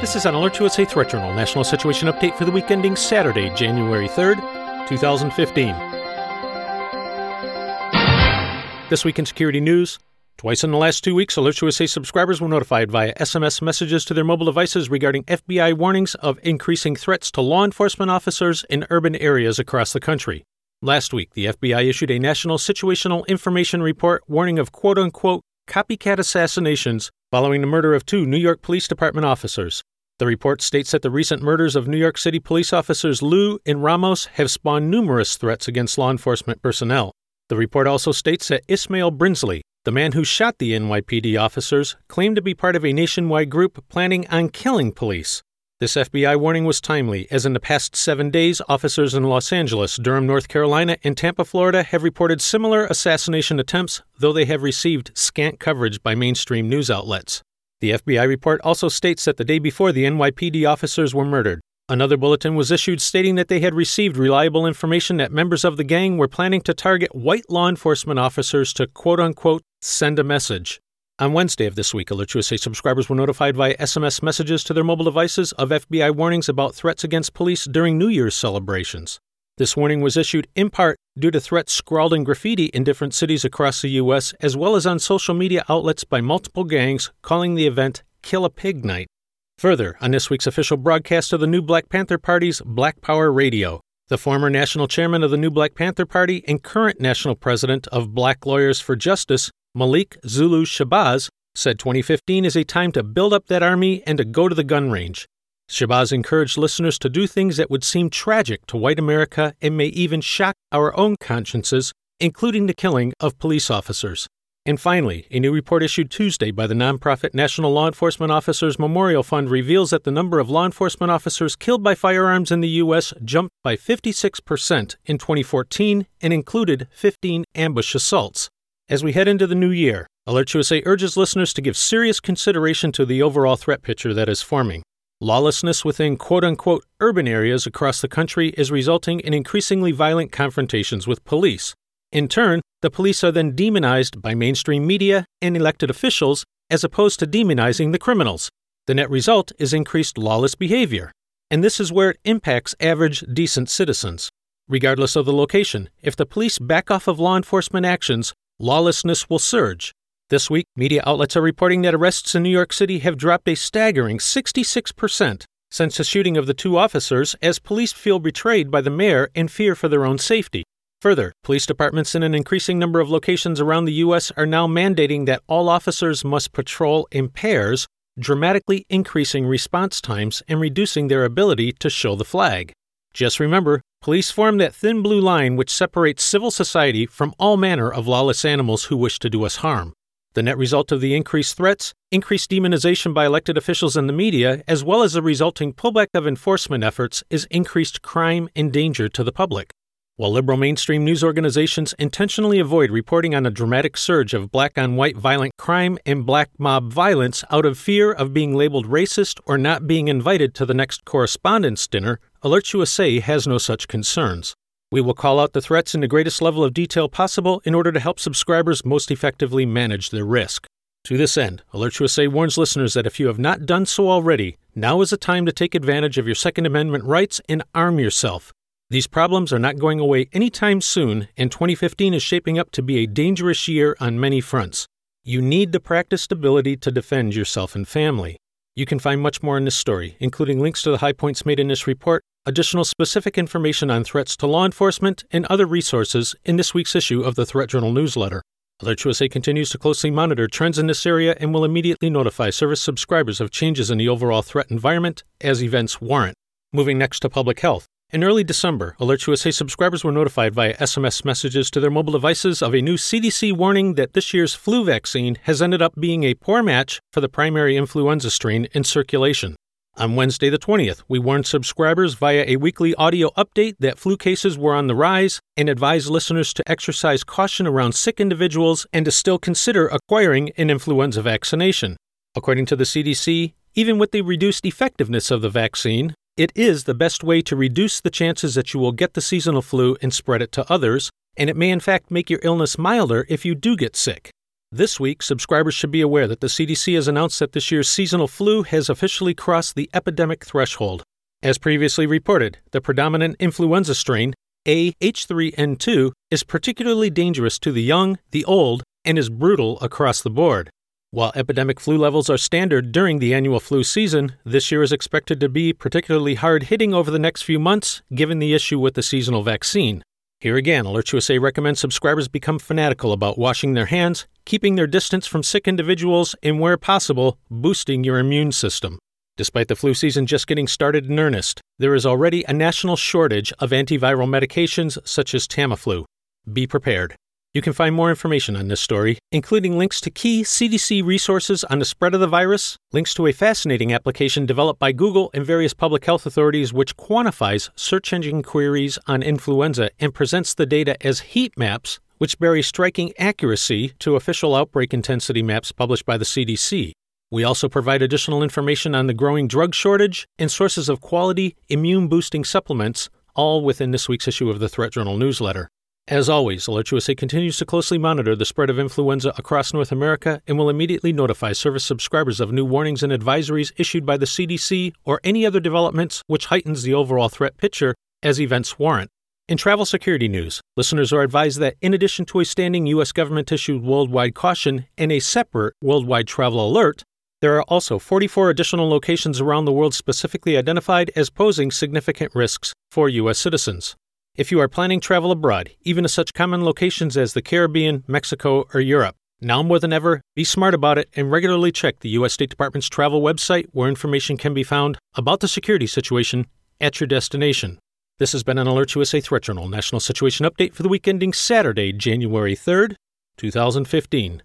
This is an Alert oh USA Threat Journal National Situation Update for the week ending Saturday, January 3rd, 2015. This week in security news, twice in the last two weeks, Alert oh USA subscribers were notified via SMS messages to their mobile devices regarding FBI warnings of increasing threats to law enforcement officers in urban areas across the country. Last week, the FBI issued a National Situational Information Report warning of quote unquote copycat assassinations following the murder of two New York Police Department officers. The report states that the recent murders of New York City police officers Liu and Ramos have spawned numerous threats against law enforcement personnel. The report also states that Ismaaiyl Brinsley, the man who shot the NYPD officers, claimed to be part of a nationwide group planning on killing police. This FBI warning was timely, as in the past seven days, officers in Los Angeles, Durham, North Carolina, and Tampa, Florida have reported similar assassination attempts, though they have received scant coverage by mainstream news outlets. The FBI report also states that the day before the NYPD officers were murdered, another bulletin was issued stating that they had received reliable information that members of the gang were planning to target white law enforcement officers to quote unquote send a message. On Wednesday of this week, AlertsUSA subscribers were notified via SMS messages to their mobile devices of FBI warnings about threats against police during New Year's celebrations. This warning was issued in part due to threats scrawled in graffiti in different cities across the U.S., as well as on social media outlets by multiple gangs calling the event Kill a Pig Night. Further, on this week's official broadcast of the new Black Panther Party's Black Power Radio, the former national chairman of the new Black Panther Party and current national president of Black Lawyers for Justice, Malik Zulu Shabazz, said 2015 is a time to build up that army and to go to the gun range. Shabazz encouraged listeners to do things that would seem tragic to white America and may even shock our own consciences, including the killing of police officers. And finally, a new report issued Tuesday by the nonprofit National Law Enforcement Officers Memorial Fund reveals that the number of law enforcement officers killed by firearms in the U.S. jumped by 56% in 2014 and included 15 ambush assaults. As we head into the new year, AlertsUSA urges listeners to give serious consideration to the overall threat picture that is forming. Lawlessness within quote unquote urban areas across the country is resulting in increasingly violent confrontations with police. In turn, the police are then demonized by mainstream media and elected officials as opposed to demonizing the criminals. The net result is increased lawless behavior. And this is where it impacts average, decent citizens. Regardless of the location, if the police back off of law enforcement actions, lawlessness will surge. This week, media outlets are reporting that arrests in New York City have dropped a staggering 66% since the shooting of the two officers as police feel betrayed by the mayor and fear for their own safety. Further, police departments in an increasing number of locations around the U.S. are now mandating that all officers must patrol in pairs, dramatically increasing response times and reducing their ability to show the flag. Just remember, police form that thin blue line which separates civil society from all manner of lawless animals who wish to do us harm. The net result of the increased threats, increased demonization by elected officials and the media, as well as the resulting pullback of enforcement efforts, is increased crime and danger to the public. While liberal mainstream news organizations intentionally avoid reporting on a dramatic surge of black on white violent crime and black mob violence out of fear of being labeled racist or not being invited to the next correspondence dinner, AlertsUSA has no such concerns. We will call out the threats in the greatest level of detail possible in order to help subscribers most effectively manage their risk. To this end, AlertsUSA warns listeners that if you have not done so already, now is the time to take advantage of your Second Amendment rights and arm yourself. These problems are not going away anytime soon, and 2015 is shaping up to be a dangerous year on many fronts. You need the practiced ability to defend yourself and family. You can find much more in this story, including links to the high points made in this report, additional specific information on threats to law enforcement, and other resources in this week's issue of the Threat Journal newsletter. AlertsUSA continues to closely monitor trends in this area and will immediately notify service subscribers of changes in the overall threat environment as events warrant. Moving next to public health. In early December, AlertsUSA subscribers were notified via SMS messages to their mobile devices of a new CDC warning that this year's flu vaccine has ended up being a poor match for the primary influenza strain in circulation. On Wednesday, the 20th, we warned subscribers via a weekly audio update that flu cases were on the rise and advised listeners to exercise caution around sick individuals and to still consider acquiring an influenza vaccination. According to the CDC, even with the reduced effectiveness of the vaccine, it is the best way to reduce the chances that you will get the seasonal flu and spread it to others, and it may in fact make your illness milder if you do get sick. This week, subscribers should be aware that the CDC has announced that this year's seasonal flu has officially crossed the epidemic threshold. As previously reported, the predominant influenza strain, AH3N2, is particularly dangerous to the young, the old, and is brutal across the board. While epidemic flu levels are standard during the annual flu season, this year is expected to be particularly hard hitting over the next few months, given the issue with the seasonal vaccine. Here again, AlertsUSA recommends subscribers become fanatical about washing their hands, keeping their distance from sick individuals, and where possible, boosting your immune system. Despite the flu season just getting started in earnest, there is already a national shortage of antiviral medications such as Tamiflu. Be prepared. You can find more information on this story, including links to key CDC resources on the spread of the virus, links to a fascinating application developed by Google and various public health authorities which quantifies search engine queries on influenza and presents the data as heat maps, which bear striking accuracy to official outbreak intensity maps published by the CDC. We also provide additional information on the growing drug shortage and sources of quality immune boosting supplements, all within this week's issue of the Threat Journal newsletter. As always, AlertsUSA continues to closely monitor the spread of influenza across North America and will immediately notify service subscribers of new warnings and advisories issued by the CDC or any other developments which heightens the overall threat picture as events warrant. In travel security news, listeners are advised that in addition to a standing U.S. government issued worldwide caution and a separate worldwide travel alert, there are also 44 additional locations around the world specifically identified as posing significant risks for U.S. citizens. If you are planning travel abroad, even to such common locations as the Caribbean, Mexico, or Europe, now more than ever, be smart about it and regularly check the U.S. State Department's travel website where information can be found about the security situation at your destination. This has been an AlertsUSA Threat Journal National Situation Update for the week ending Saturday, January 3rd, 2015.